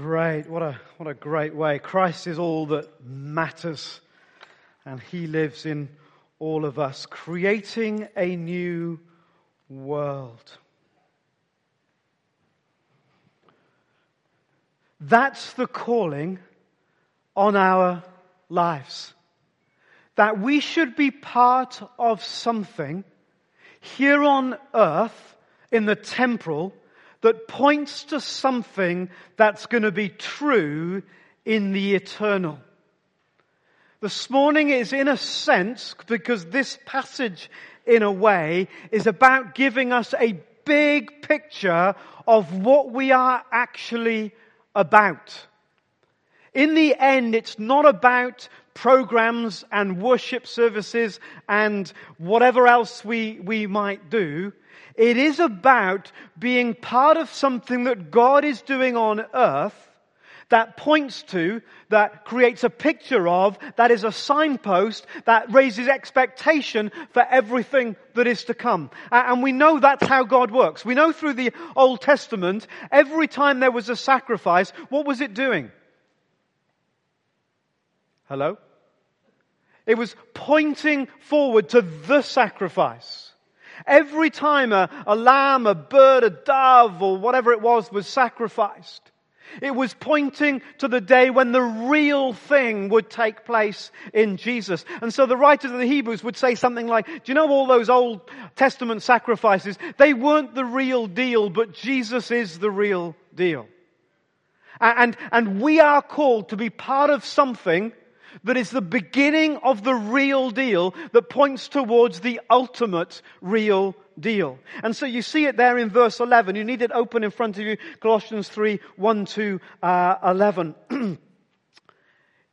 Great. What a, what a great way. Christ is all that matters, and He lives in all of us, creating a new world. That's the calling on our lives. That we should be part of something here on earth in the temporal that points to something that's going to be true in the eternal. This morning is in a sense, because this passage in a way is about giving us a big picture of what we are actually about. In the end, it's not about programs and worship services and whatever else we, we might do. It is about being part of something that God is doing on earth that points to, that creates a picture of, that is a signpost, that raises expectation for everything that is to come. And we know that's how God works. We know through the Old Testament, every time there was a sacrifice, what was it doing? Hello? It was pointing forward to the sacrifice. Every time a, a lamb, a bird, a dove, or whatever it was was sacrificed, it was pointing to the day when the real thing would take place in Jesus. And so the writers of the Hebrews would say something like, do you know all those Old Testament sacrifices? They weren't the real deal, but Jesus is the real deal. And, and we are called to be part of something that is the beginning of the real deal that points towards the ultimate real deal. And so you see it there in verse 11. You need it open in front of you, Colossians 3, 1 to uh, 11.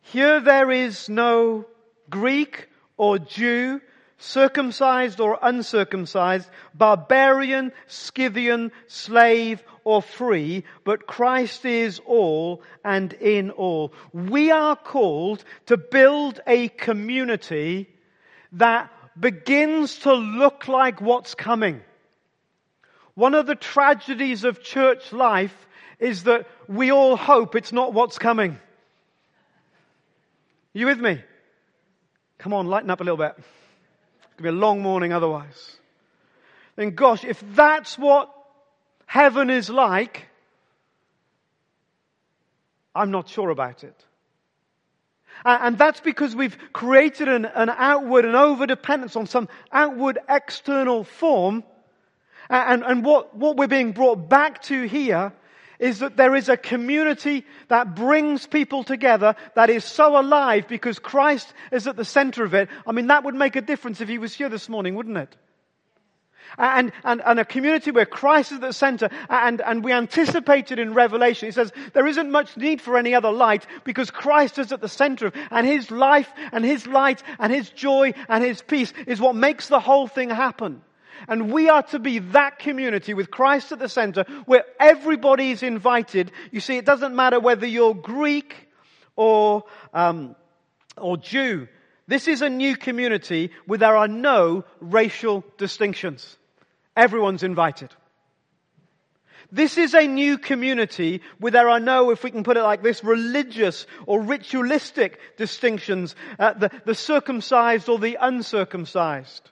Here there is no Greek or Jew, circumcised or uncircumcised, barbarian, Scythian, slave or free, but Christ is all and in all. We are called to build a community that begins to look like what's coming. One of the tragedies of church life is that we all hope it's not what's coming. You with me? Come on, lighten up a little bit. It's going to be a long morning otherwise. Then gosh, if that's what heaven is like, I'm not sure about it. And that's because we've created an, an outward and over dependence on some outward external form. And, and what, what we're being brought back to here is that there is a community that brings people together that is so alive because Christ is at the center of it. I mean, that would make a difference if he was here this morning, wouldn't it? And, and, and a community where Christ is at the center and, and we anticipated in Revelation. He says there isn't much need for any other light because Christ is at the center and his life and his light and his joy and his peace is what makes the whole thing happen. And we are to be that community with Christ at the center where everybody is invited. You see, it doesn't matter whether you're Greek or, um, or Jew. This is a new community where there are no racial distinctions. Everyone's invited. This is a new community where there are no, if we can put it like this, religious or ritualistic distinctions, uh, the, the circumcised or the uncircumcised.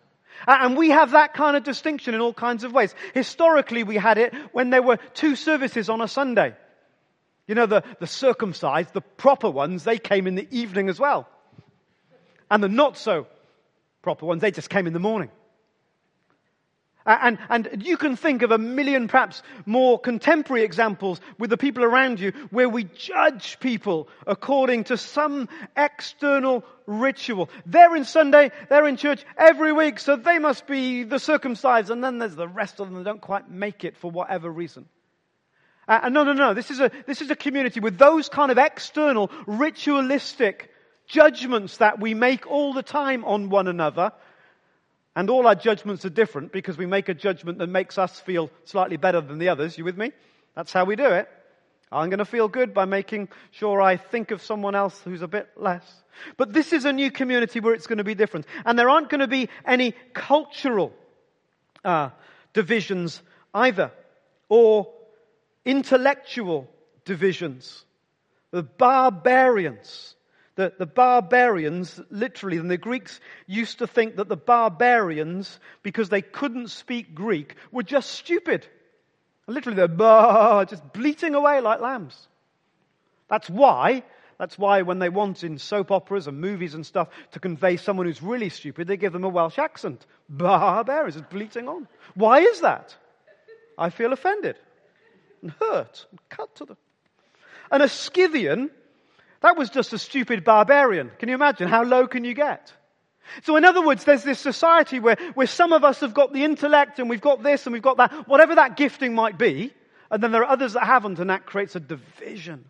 And we have that kind of distinction in all kinds of ways. Historically, we had it when there were two services on a Sunday. You know, the, the circumcised, the proper ones, they came in the evening as well. And the not so proper ones, they just came in the morning. And, and you can think of a million, perhaps more contemporary examples with the people around you where we judge people according to some external ritual. They're in Sunday, they're in church every week, so they must be the circumcised, and then there's the rest of them that don't quite make it for whatever reason. Uh, no, no, no. This is a, this is a community with those kind of external, ritualistic judgments that we make all the time on one another. And all our judgments are different because we make a judgment that makes us feel slightly better than the others. You with me? That's how we do it. I'm going to feel good by making sure I think of someone else who's a bit less. But this is a new community where it's going to be different. And there aren't going to be any cultural uh, divisions either, or intellectual divisions. The barbarians, the, the barbarians, literally, and the Greeks used to think that the barbarians, because they couldn't speak Greek, were just stupid. Literally, they're just bleating away like lambs. That's why, that's why when they want in soap operas and movies and stuff to convey someone who's really stupid, they give them a Welsh accent. Barbarians, just bleating on. Why is that? I feel offended and hurt and cut to the. And a Scythian, that was just a stupid barbarian. Can you imagine? How low can you get? So in other words, there's this society where, where some of us have got the intellect and we've got this and we've got that, whatever that gifting might be, and then there are others that haven't, and that creates a division.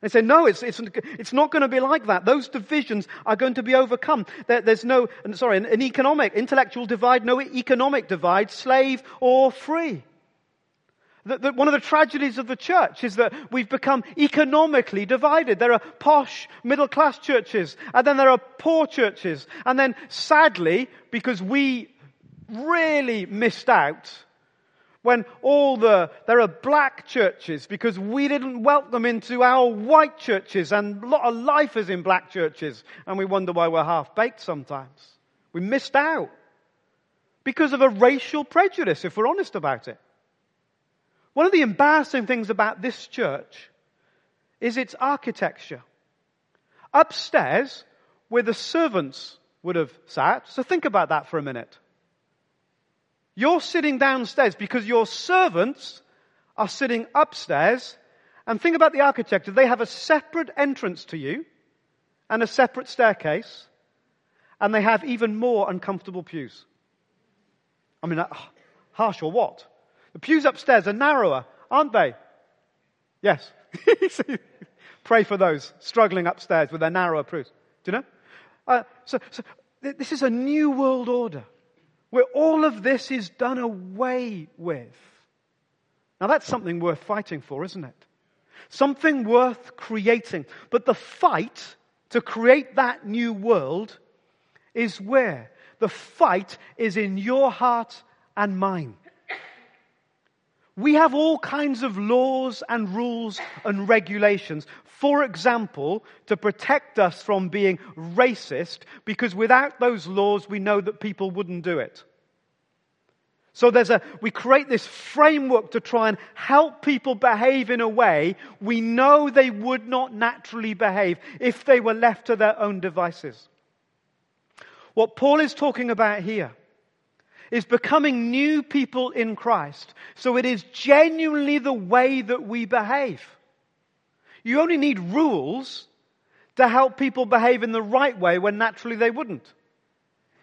They say, no, it's, it's, it's not going to be like that. Those divisions are going to be overcome. There, there's no, sorry, an, an economic, intellectual divide, no economic divide, slave or free. That, that one of the tragedies of the church is that we've become economically divided. There are posh middle class churches, and then there are poor churches. And then sadly, because we really missed out, when all the, there are black churches because we didn't welcome into our white churches and a lot of life is in black churches and we wonder why we're half baked sometimes. We missed out because of a racial prejudice, if we're honest about it. One of the embarrassing things about this church is its architecture. Upstairs, where the servants would have sat, so think about that for a minute. You're sitting downstairs because your servants are sitting upstairs. And think about the architecture. They have a separate entrance to you and a separate staircase. And they have even more uncomfortable pews. I mean, uh, harsh or what? The pews upstairs are narrower, aren't they? Yes. Pray for those struggling upstairs with their narrower pews. Do you know? Uh, so, so this is a new world order where all of this is done away with. Now that's something worth fighting for, isn't it? Something worth creating. But the fight to create that new world is where? The fight is in your heart and mine. We have all kinds of laws and rules and regulations. For example, to protect us from being racist, because without those laws, we know that people wouldn't do it. So there's a, we create this framework to try and help people behave in a way we know they would not naturally behave if they were left to their own devices. What Paul is talking about here is becoming new people in Christ. So it is genuinely the way that we behave. You only need rules to help people behave in the right way when naturally they wouldn't.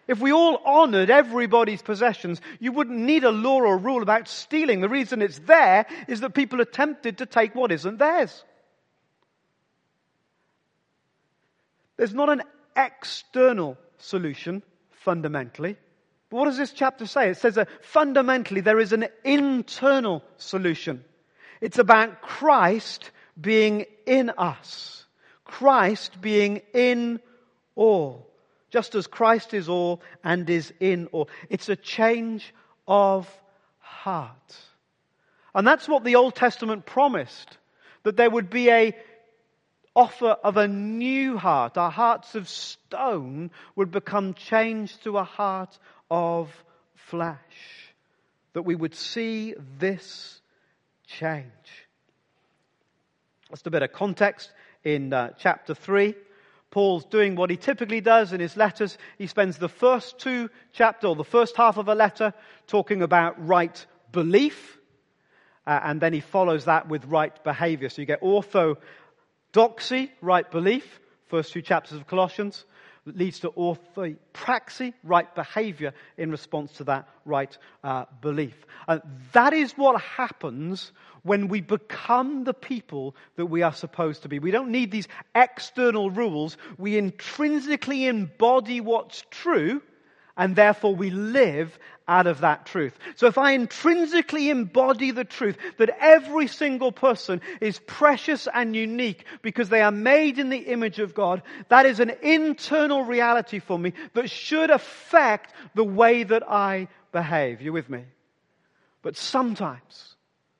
If we all honored everybody's possessions, you wouldn't need a law or rule about stealing. The reason it's there is that people are tempted to take what isn't theirs. There's not an external solution, fundamentally. But what does this chapter say? It says that fundamentally there is an internal solution. It's about Christ being in us. Christ being in all. Just as Christ is all and is in all. It's a change of heart. And that's what the Old Testament promised. That there would be a offer of a new heart. Our hearts of stone would become changed to a heart of flesh. That we would see this change. Just a bit of context in uh, chapter 3. Paul's doing what he typically does in his letters. He spends the first two chapter, or the first half of a letter, talking about right belief. Uh, and then he follows that with right behavior. So you get orthodoxy, right belief, first two chapters of Colossians. Leads to orthopraxy, right behavior in response to that right uh, belief. Uh, that is what happens when we become the people that we are supposed to be. We don't need these external rules. We intrinsically embody what's true and therefore we live out of that truth. So if I intrinsically embody the truth that every single person is precious and unique because they are made in the image of God, that is an internal reality for me that should affect the way that I behave. You with me? But sometimes,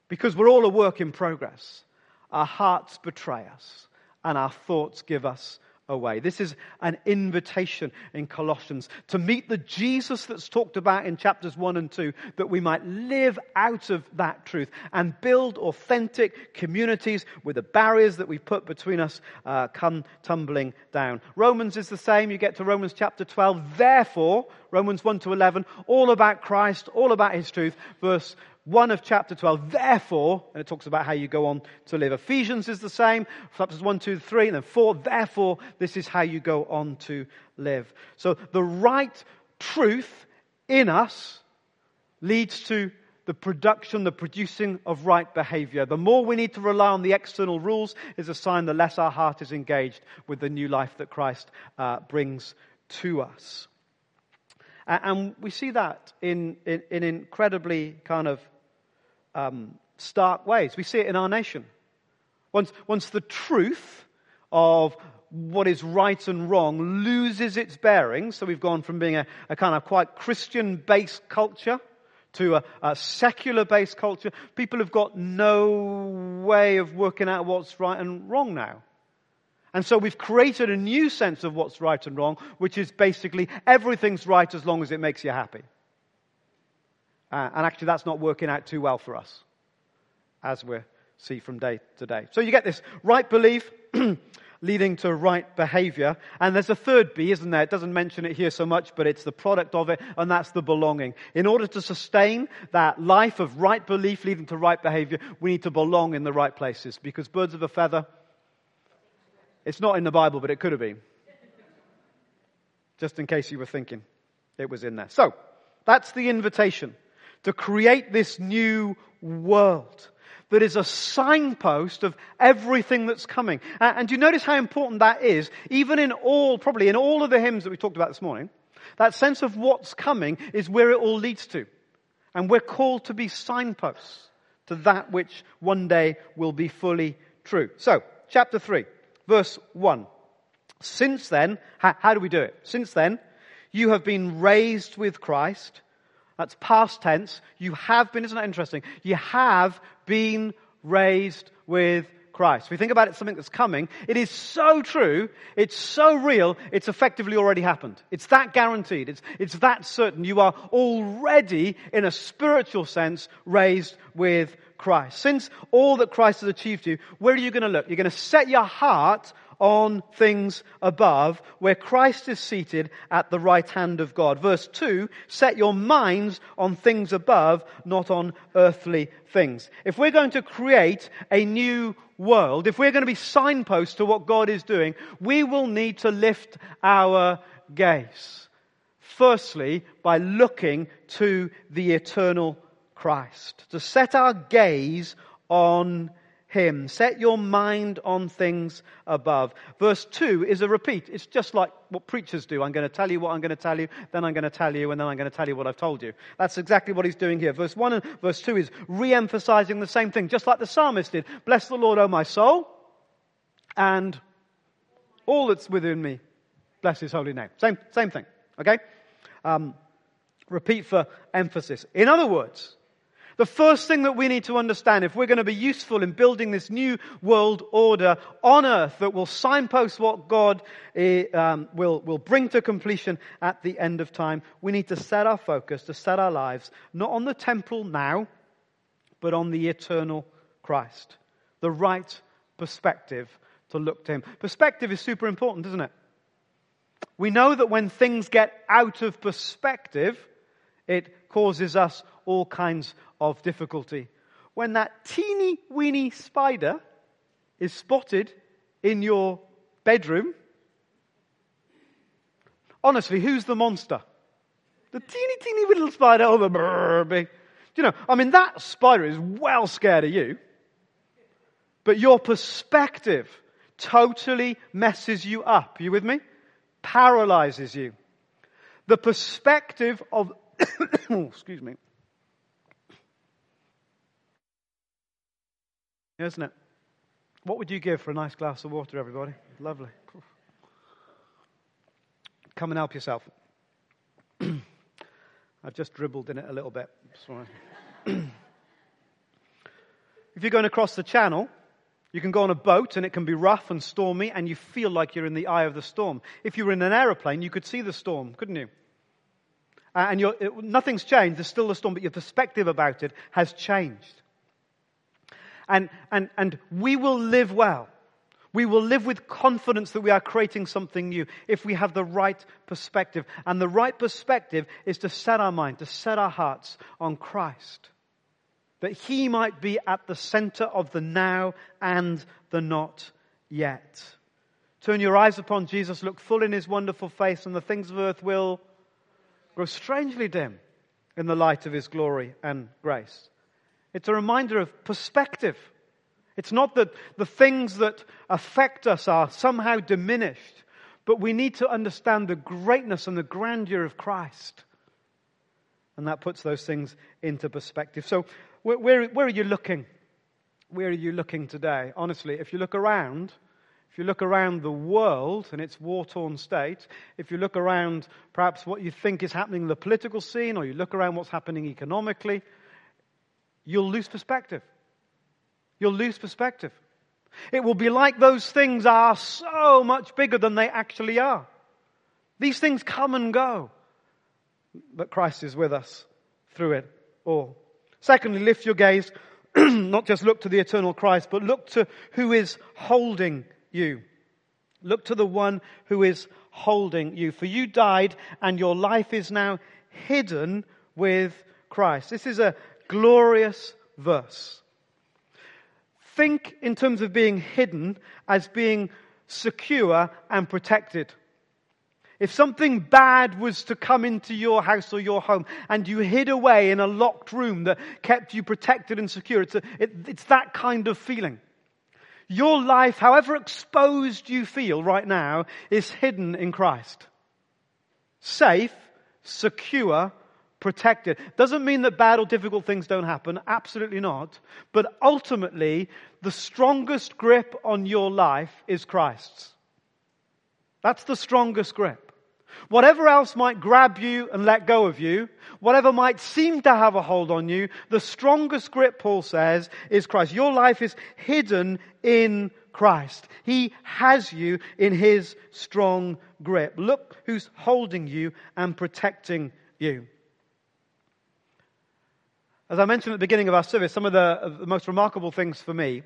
because we're all a work in progress, our hearts betray us and our thoughts give us away. This is an invitation in Colossians to meet the Jesus that's talked about in chapters 1 and 2, that we might live out of that truth and build authentic communities where the barriers that we've put between us uh, come tumbling down. Romans is the same. You get to Romans chapter 12. Therefore, Romans 1 to 11, all about Christ, all about his truth. Verse 1 of chapter 12, therefore, and it talks about how you go on to live. Ephesians is the same, chapters 1, 2, 3, and then 4, therefore, this is how you go on to live. So the right truth in us leads to the production, the producing of right behavior. The more we need to rely on the external rules is a sign the less our heart is engaged with the new life that Christ uh, brings to us. And we see that in, in, in incredibly kind of um, stark ways. We see it in our nation. Once, once the truth of what is right and wrong loses its bearing, so we've gone from being a, a kind of quite Christian based culture to a, a secular based culture, people have got no way of working out what's right and wrong now. And so we've created a new sense of what's right and wrong, which is basically everything's right as long as it makes you happy. Uh, and actually, that's not working out too well for us, as we see from day to day. So you get this right belief leading to right behavior. And there's a third B, isn't there? It doesn't mention it here so much, but it's the product of it, and that's the belonging. In order to sustain that life of right belief leading to right behavior, we need to belong in the right places. Because birds of a feather, it's not in the Bible, but it could have been. Just in case you were thinking it was in there. So, that's the invitation to create this new world that is a signpost of everything that's coming. Uh, and, you notice how important that is, even in all, probably in all of the hymns that we talked about this morning. That sense of what's coming is where it all leads to. And we're called to be signposts to that which one day will be fully true. So, chapter 3, verse 1. Since then, how, how do we do it? Since then, you have been raised with Christ that's past tense. You have been, isn't that interesting? You have been raised with Christ. we think about it, something that's coming. It is so true. It's so real. It's effectively already happened. It's that guaranteed. It's, it's that certain. You are already, in a spiritual sense, raised with Christ. Since all that Christ has achieved you, where are you going to look? You're going to set your heart on things above, where Christ is seated at the right hand of God. Verse 2, set your minds on things above, not on earthly things. If we're going to create a new world, if we're going to be signposts to what God is doing, we will need to lift our gaze. Firstly, by looking to the eternal Christ. To set our gaze on him. Set your mind on things above. Verse 2 is a repeat. It's just like what preachers do. I'm going to tell you what I'm going to tell you, then I'm going to tell you, and then I'm going to tell you what I've told you. That's exactly what he's doing here. Verse 1 and verse 2 is re emphasizing the same thing, just like the psalmist did. Bless the Lord, O my soul, and all that's within me. Bless his holy name. Same, same thing. Okay? Um, repeat for emphasis. In other words, the first thing that we need to understand if we're going to be useful in building this new world order on earth that will signpost what God eh, um, will, will bring to completion at the end of time, we need to set our focus, to set our lives, not on the temporal now, but on the eternal Christ. The right perspective to look to Him. Perspective is super important, isn't it? We know that when things get out of perspective, it causes us all kinds of difficulty. When that teeny weeny spider is spotted in your bedroom, Honestly, who's the monster? The teeny, teeny little spider. Oh, the brrr, you know, I mean, that spider is well scared of you. But your perspective totally messes you up. You with me? Paralyzes you. The perspective of, excuse me. Isn't it? What would you give for a nice glass of water, everybody? Lovely. Come and help yourself. I've just dribbled in it a little bit. if you're going across the channel, you can go on a boat and it can be rough and stormy and you feel like you're in the eye of the storm. If you were in an aeroplane, you could see the storm, couldn't you? And it, nothing's changed. There's still the storm, but your perspective about it has changed. And, and, and we will live well we will live with confidence that we are creating something new if we have the right perspective. And the right perspective is to set our mind, to set our hearts on Christ. That He might be at the center of the now and the not yet. Turn your eyes upon Jesus, look full in His wonderful face, and the things of earth will grow strangely dim in the light of His glory and grace. It's a reminder of perspective. It's not that the things that affect us are somehow diminished, but we need to understand the greatness and the grandeur of Christ. And that puts those things into perspective. So, where, where, where are you looking? Where are you looking today? Honestly, if you look around, if you look around the world and its war torn state, if you look around perhaps what you think is happening in the political scene, or you look around what's happening economically, you'll lose perspective. You'll lose perspective. It will be like those things are so much bigger than they actually are. These things come and go. But Christ is with us through it all. Secondly, lift your gaze, not just look to the eternal Christ, but look to who is holding you. Look to the one who is holding you. For you died and your life is now hidden with Christ. This is a glorious verse think in terms of being hidden as being secure and protected. If something bad was to come into your house or your home and you hid away in a locked room that kept you protected and secure, it's, a, it, it's that kind of feeling. Your life, however exposed you feel right now, is hidden in Christ. Safe, secure, protected. Doesn't mean that bad or difficult things don't happen. Absolutely not. But ultimately, the strongest grip on your life is Christ's. That's the strongest grip. Whatever else might grab you and let go of you, whatever might seem to have a hold on you, the strongest grip, Paul says, is Christ. Your life is hidden in Christ. He has you in his strong grip. Look who's holding you and protecting you. As I mentioned at the beginning of our service, some of the, of the most remarkable things for me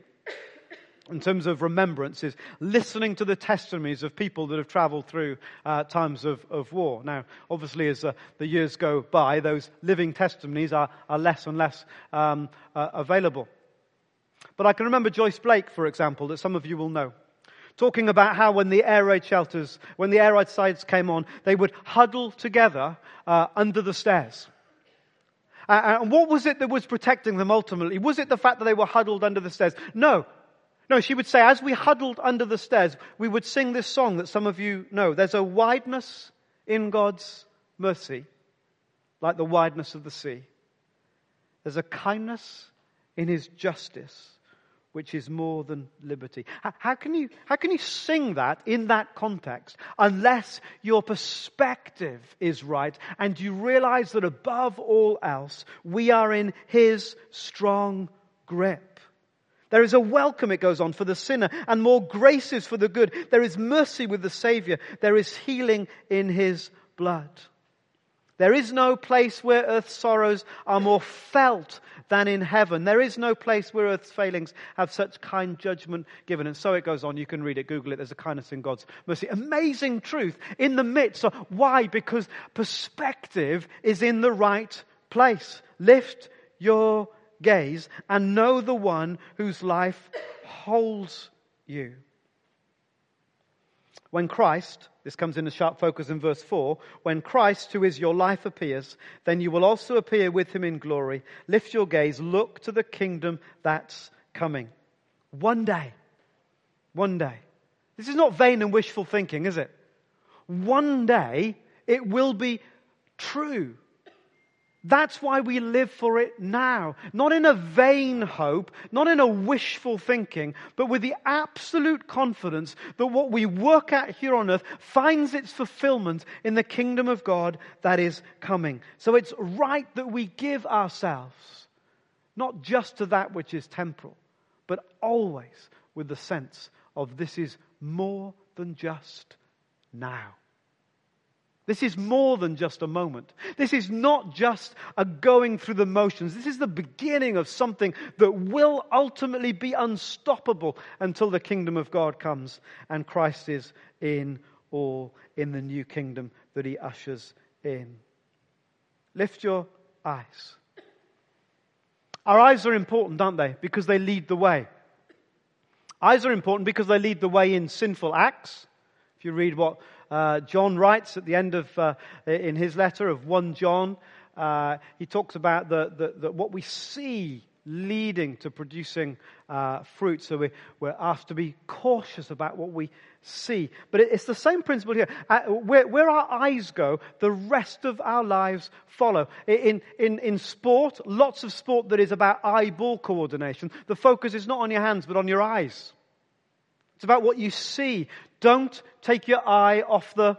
in terms of remembrance is listening to the testimonies of people that have traveled through uh, times of, of war. Now, obviously, as uh, the years go by, those living testimonies are, are less and less um, uh, available. But I can remember Joyce Blake, for example, that some of you will know, talking about how when the air raid shelters, when the air raid sites came on, they would huddle together uh, under the stairs. Uh, and what was it that was protecting them ultimately? Was it the fact that they were huddled under the stairs? No. No, she would say, as we huddled under the stairs, we would sing this song that some of you know. There's a wideness in God's mercy, like the wideness of the sea. There's a kindness in his justice, which is more than liberty. How can you, how can you sing that in that context unless your perspective is right and you realize that above all else, we are in his strong grip? There is a welcome, it goes on, for the sinner and more graces for the good. There is mercy with the Savior. There is healing in his blood. There is no place where earth's sorrows are more felt than in heaven. There is no place where earth's failings have such kind judgment given. And so it goes on. You can read it, Google it. There's a kindness in God's mercy. Amazing truth in the midst. Of, why? Because perspective is in the right place. Lift your gaze and know the one whose life holds you. When Christ, this comes into sharp focus in verse 4, when Christ, who is your life, appears, then you will also appear with him in glory. Lift your gaze, look to the kingdom that's coming. One day, one day. This is not vain and wishful thinking, is it? One day it will be true. That's why we live for it now. Not in a vain hope, not in a wishful thinking, but with the absolute confidence that what we work at here on earth finds its fulfillment in the kingdom of God that is coming. So it's right that we give ourselves not just to that which is temporal, but always with the sense of this is more than just now. This is more than just a moment. This is not just a going through the motions. This is the beginning of something that will ultimately be unstoppable until the kingdom of God comes and Christ is in all in the new kingdom that he ushers in. Lift your eyes. Our eyes are important, aren't they? Because they lead the way. Eyes are important because they lead the way in sinful acts. If you read what uh, John writes at the end of, uh, in his letter of 1 John, uh, he talks about the, the, the, what we see leading to producing uh, fruit. So we, we're asked to be cautious about what we see. But it's the same principle here. Uh, where, where, our eyes go, the rest of our lives follow. In, in, in sport, lots of sport that is about eyeball coordination, the focus is not on your hands but on your eyes. It's about what you see. Don't take your eye off the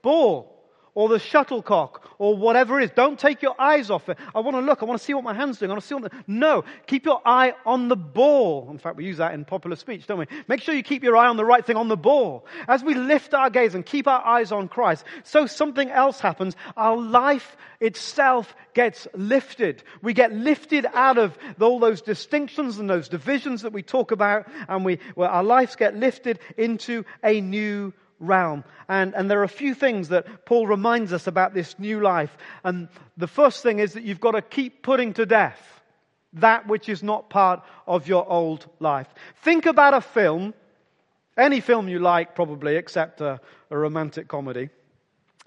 ball or the shuttlecock or whatever it is. Don't take your eyes off it. I want to look. I want to see what my hand's doing. I want to see what. No. Keep your eye on the ball. In fact, we use that in popular speech, don't we? Make sure you keep your eye on the right thing, on the ball. As we lift our gaze and keep our eyes on Christ, so something else happens. Our life itself gets lifted. We get lifted out of all those distinctions and those divisions that we talk about, and we, well, our lives get lifted into a new realm. And, and there are a few things that Paul reminds us about this new life. And the first thing is that you've got to keep putting to death that which is not part of your old life. Think about a film, any film you like, probably, except a, a romantic comedy.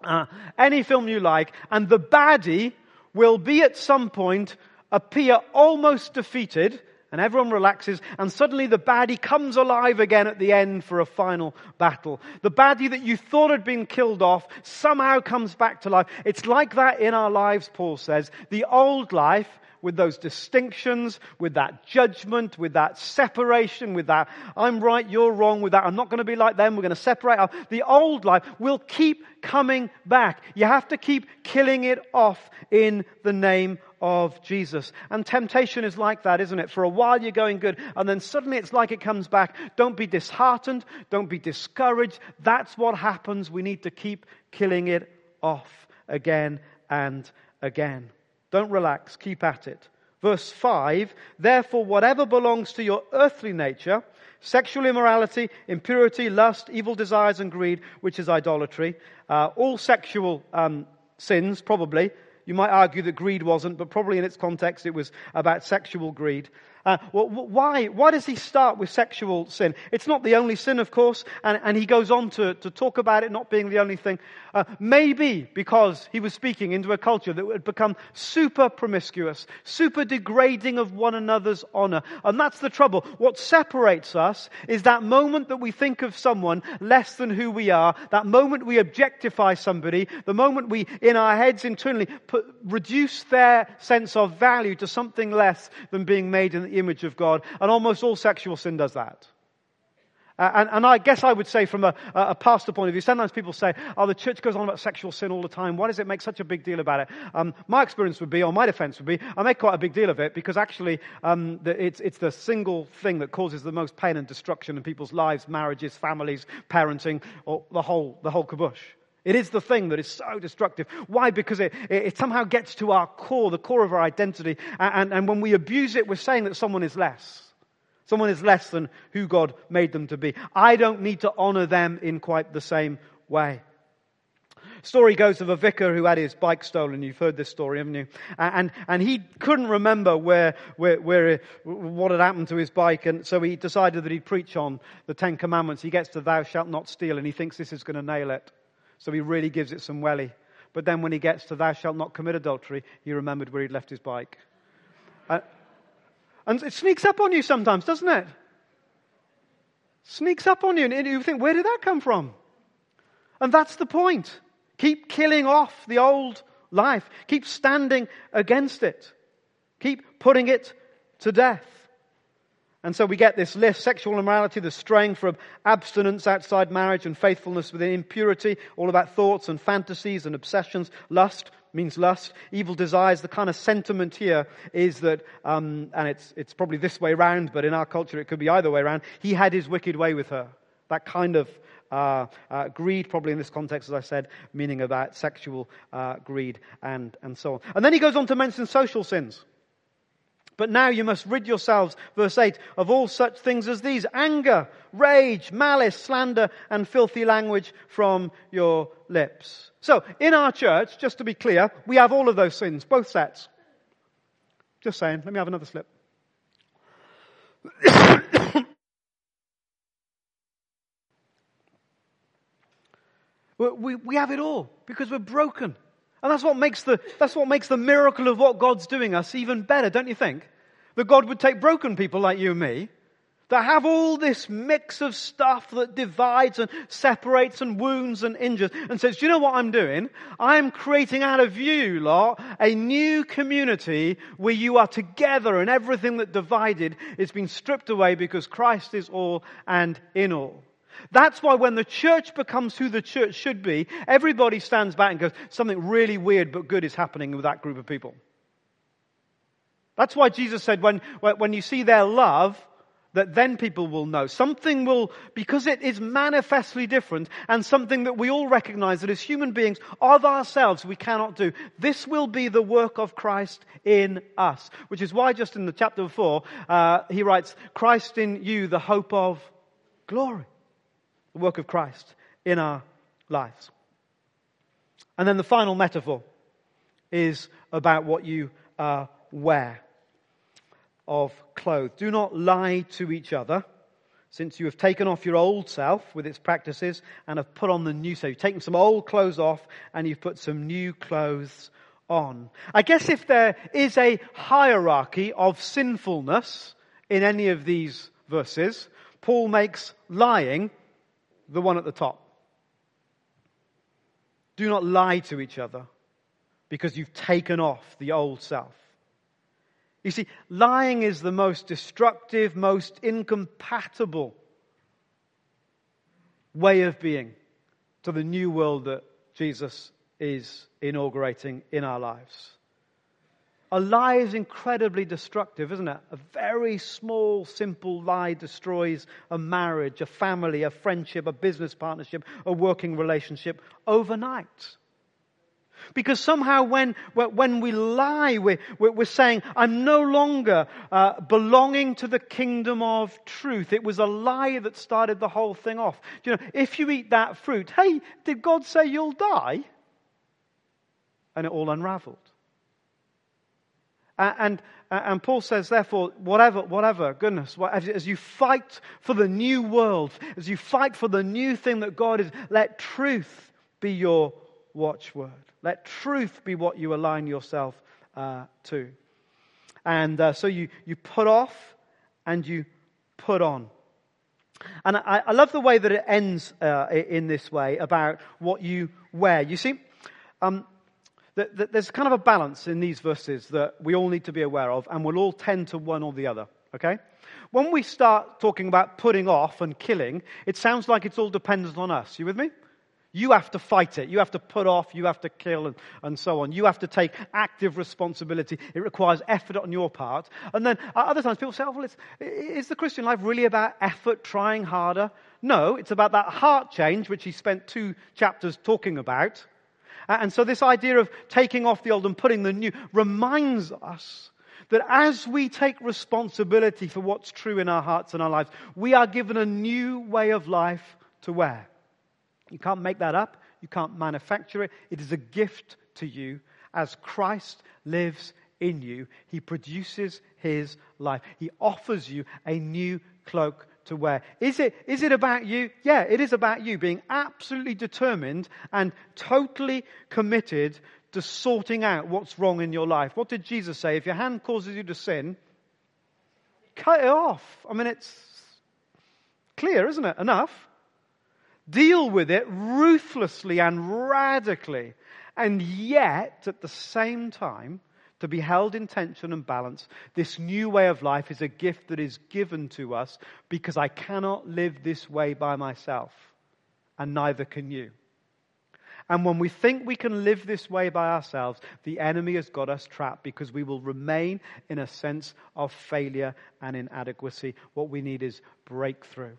Uh, any film you like, and the baddie will be at some point appear almost defeated and everyone relaxes, and suddenly the baddie comes alive again at the end for a final battle. The baddie that you thought had been killed off somehow comes back to life. It's like that in our lives, Paul says. The old life, with those distinctions, with that judgment, with that separation, with that I'm right, you're wrong, with that I'm not going to be like them, we're going to separate. Out. The old life will keep coming back. You have to keep killing it off in the name of Jesus. And temptation is like that, isn't it? For a while you're going good, and then suddenly it's like it comes back. Don't be disheartened. Don't be discouraged. That's what happens. We need to keep killing it off again and again. Don't relax. Keep at it. Verse 5 Therefore, whatever belongs to your earthly nature, sexual immorality, impurity, lust, evil desires, and greed, which is idolatry, uh, all sexual um, sins, probably, you might argue that greed wasn't, but probably in its context it was about sexual greed. Uh, well, why, why does he start with sexual sin? It's not the only sin, of course, and, and he goes on to, to talk about it not being the only thing. Uh, maybe because he was speaking into a culture that had become super promiscuous, super degrading of one another's honor. And that's the trouble. What separates us is that moment that we think of someone less than who we are, that moment we objectify somebody, the moment we, in our heads internally, put, reduce their sense of value to something less than being made in the image of God. And almost all sexual sin does that. Uh, and, and, I guess I would say from a, a, pastor point of view, sometimes people say, oh, the church goes on about sexual sin all the time. Why does it make such a big deal about it? Um, my experience would be, or my defense would be, I make quite a big deal of it because actually um, the, it's, it's the single thing that causes the most pain and destruction in people's lives, marriages, families, parenting, or the whole, the whole kabush. It is the thing that is so destructive. Why? Because it, it, it somehow gets to our core, the core of our identity. And, and, and when we abuse it, we're saying that someone is less. Someone is less than who God made them to be. I don't need to honor them in quite the same way. Story goes of a vicar who had his bike stolen. You've heard this story, haven't you? And, and he couldn't remember where, where, where, what had happened to his bike. And so he decided that he'd preach on the Ten Commandments. He gets to thou shalt not steal and he thinks this is going to nail it. So he really gives it some welly. But then when he gets to thou shalt not commit adultery, he remembered where he'd left his bike. Uh, and it sneaks up on you sometimes, doesn't it? Sneaks up on you and you think, where did that come from? And that's the point. Keep killing off the old life. Keep standing against it. Keep putting it to death. And so we get this list sexual immorality, the straying from abstinence outside marriage and faithfulness within impurity, all about thoughts and fantasies and obsessions. Lust means lust. Evil desires, the kind of sentiment here is that, um, and it's, it's probably this way round, but in our culture it could be either way around. He had his wicked way with her. That kind of uh, uh, greed, probably in this context, as I said, meaning about sexual uh, greed and, and so on. And then he goes on to mention social sins. But now you must rid yourselves, verse 8, of all such things as these anger, rage, malice, slander, and filthy language from your lips. So, in our church, just to be clear, we have all of those sins, both sets. Just saying, let me have another slip. we, we have it all because we're broken. And that's what makes the, that's what makes the miracle of what God's doing us even better, don't you think? That God would take broken people like you and me, that have all this mix of stuff that divides and separates and wounds and injures and says, do you know what I'm doing? I'm creating out of you lot a new community where you are together and everything that divided is being stripped away because Christ is all and in all. That's why when the church becomes who the church should be, everybody stands back and goes, something really weird but good is happening with that group of people. That's why Jesus said when, when you see their love, that then people will know. Something will, because it is manifestly different and something that we all recognize that as human beings of ourselves we cannot do. This will be the work of Christ in us. Which is why just in the chapter before, uh, he writes, Christ in you, the hope of glory the work of Christ in our lives. And then the final metaphor is about what you uh, wear of clothes. Do not lie to each other, since you have taken off your old self with its practices and have put on the new self. You've taken some old clothes off and you've put some new clothes on. I guess if there is a hierarchy of sinfulness in any of these verses, Paul makes lying the one at the top. Do not lie to each other because you've taken off the old self. You see, lying is the most destructive, most incompatible way of being to the new world that Jesus is inaugurating in our lives. A lie is incredibly destructive, isn't it? A very small, simple lie destroys a marriage, a family, a friendship, a business partnership, a working relationship overnight. Because somehow when, when we lie, we're, we're saying, I'm no longer uh, belonging to the kingdom of truth. It was a lie that started the whole thing off. You know, if you eat that fruit, hey, did God say you'll die? And it all unraveled. And, and Paul says, therefore, whatever, whatever, goodness, as you fight for the new world, as you fight for the new thing that God is, let truth be your watchword. Let truth be what you align yourself uh, to. And uh, so you, you put off and you put on. And I, I love the way that it ends uh, in this way about what you wear. You see, um, there's kind of a balance in these verses that we all need to be aware of, and we'll all tend to one or the other. Okay? When we start talking about putting off and killing, it sounds like it's all dependent on us. You with me? You have to fight it. You have to put off. You have to kill and, and so on. You have to take active responsibility. It requires effort on your part. And then uh, other times people say, oh, well, is the Christian life really about effort, trying harder? No, it's about that heart change, which he spent two chapters talking about. Uh, and so this idea of taking off the old and putting the new reminds us that as we take responsibility for what's true in our hearts and our lives, we are given a new way of life to wear. You can't make that up. You can't manufacture it. It is a gift to you as Christ lives in you. He produces his life. He offers you a new cloak to wear. Is it, is it about you? Yeah, it is about you being absolutely determined and totally committed to sorting out what's wrong in your life. What did Jesus say? If your hand causes you to sin, cut it off. I mean, it's clear, isn't it? Enough. Deal with it ruthlessly and radically. And yet, at the same time, to be held in tension and balance, this new way of life is a gift that is given to us because I cannot live this way by myself, and neither can you. And when we think we can live this way by ourselves, the enemy has got us trapped because we will remain in a sense of failure and inadequacy. What we need is breakthrough.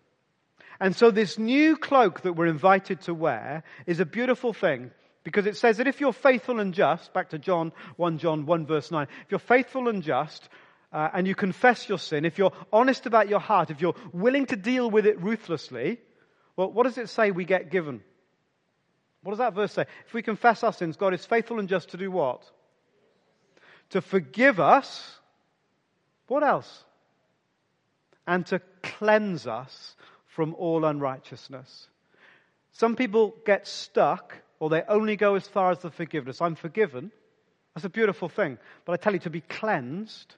And so, this new cloak that we're invited to wear is a beautiful thing because it says that if you're faithful and just, back to John 1 John 1 verse 9, if you're faithful and just, uh, and you confess your sin, if you're honest about your heart, if you're willing to deal with it ruthlessly, well, what does it say we get given? What does that verse say? If we confess our sins, God is faithful and just to do what? To forgive us. What else? And to cleanse us from all unrighteousness. Some people get stuck or they only go as far as the forgiveness. I'm forgiven. That's a beautiful thing. But I tell you, to be cleansed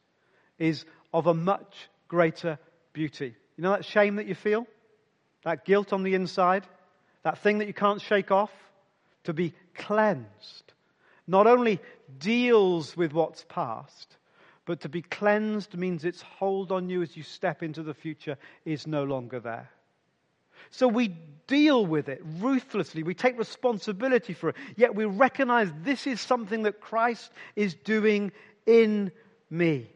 is of a much greater beauty. You know that shame that you feel? That guilt on the inside? That thing that you can't shake off? To be cleansed not only deals with what's past, but to be cleansed means its hold on you as you step into the future is no longer there. So we deal with it ruthlessly. We take responsibility for it. Yet we recognize this is something that Christ is doing in me.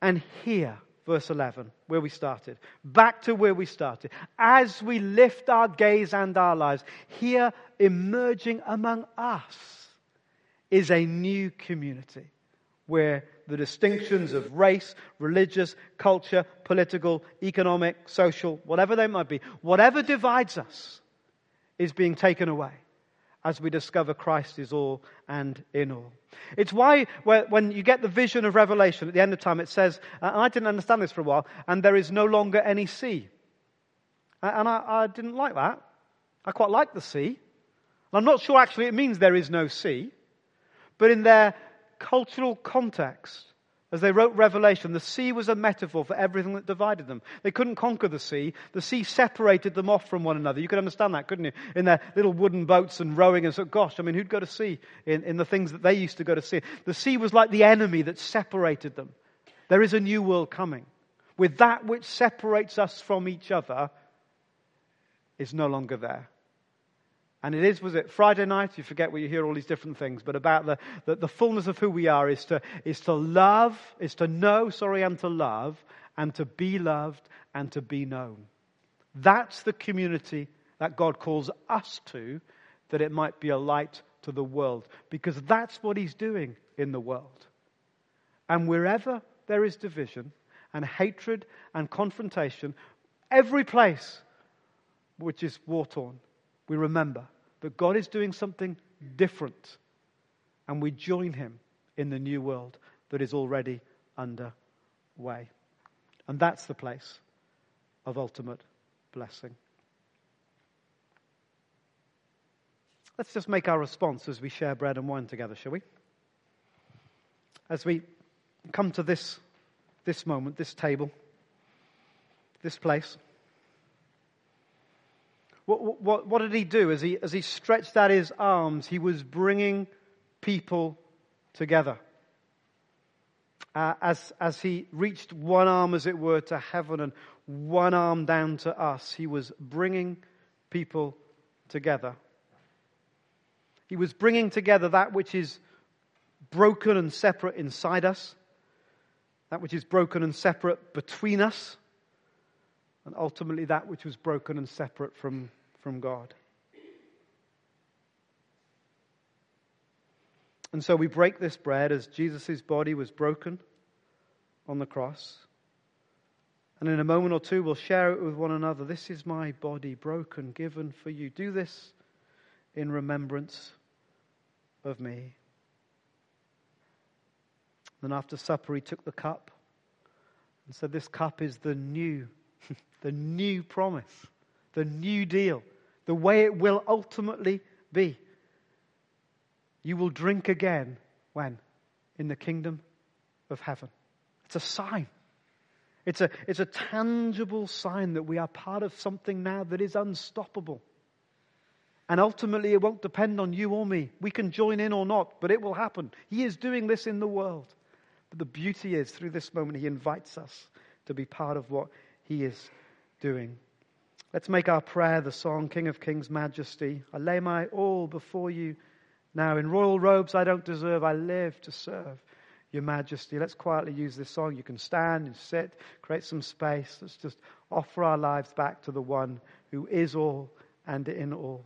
And here, verse 11, where we started, back to where we started. As we lift our gaze and our lives, here emerging among us is a new community where the distinctions of race, religious, culture, political, economic, social, whatever they might be, whatever divides us is being taken away as we discover Christ is all and in all. It's why when you get the vision of Revelation at the end of time, it says, uh, and I didn't understand this for a while, and there is no longer any sea. Uh, and I, I didn't like that. I quite like the sea. I'm not sure actually it means there is no sea, but in their cultural context. As they wrote Revelation, the sea was a metaphor for everything that divided them. They couldn't conquer the sea. The sea separated them off from one another. You could understand that, couldn't you? In their little wooden boats and rowing and so, gosh, I mean, who'd go to sea in, in the things that they used to go to sea? The sea was like the enemy that separated them. There is a new world coming. With that which separates us from each other is no longer there. And it is, was it Friday night? You forget where you hear all these different things, but about the, the, the, fullness of who we are is to, is to love, is to know, sorry, and to love, and to be loved, and to be known. That's the community that God calls us to, that it might be a light to the world, because that's what He's doing in the world. And wherever there is division and hatred and confrontation, every place which is war torn, we remember that God is doing something different and we join him in the new world that is already underway. And that's the place of ultimate blessing. Let's just make our response as we share bread and wine together, shall we? As we come to this, this moment, this table, this place. What, what, what did he do? As he, as he stretched out his arms, he was bringing people together. Uh, as, as he reached one arm, as it were, to heaven and one arm down to us, he was bringing people together. He was bringing together that which is broken and separate inside us, that which is broken and separate between us, and ultimately that which was broken and separate from, from God. And so we break this bread as Jesus' body was broken on the cross. And in a moment or two, we'll share it with one another. This is my body broken, given for you. Do this in remembrance of me. Then after supper, he took the cup and said, This cup is the new, the new promise, the new deal, the way it will ultimately be. You will drink again when? In the kingdom of heaven. It's a sign. It's a, it's a tangible sign that we are part of something now that is unstoppable. And ultimately, it won't depend on you or me. We can join in or not, but it will happen. He is doing this in the world. But the beauty is, through this moment, He invites us to be part of what He is doing. Let's make our prayer the song, King of Kings, Majesty. I lay my all before you now. In royal robes I don't deserve, I live to serve your majesty. Let's quietly use this song. You can stand and sit, create some space. Let's just offer our lives back to the one who is all and in all.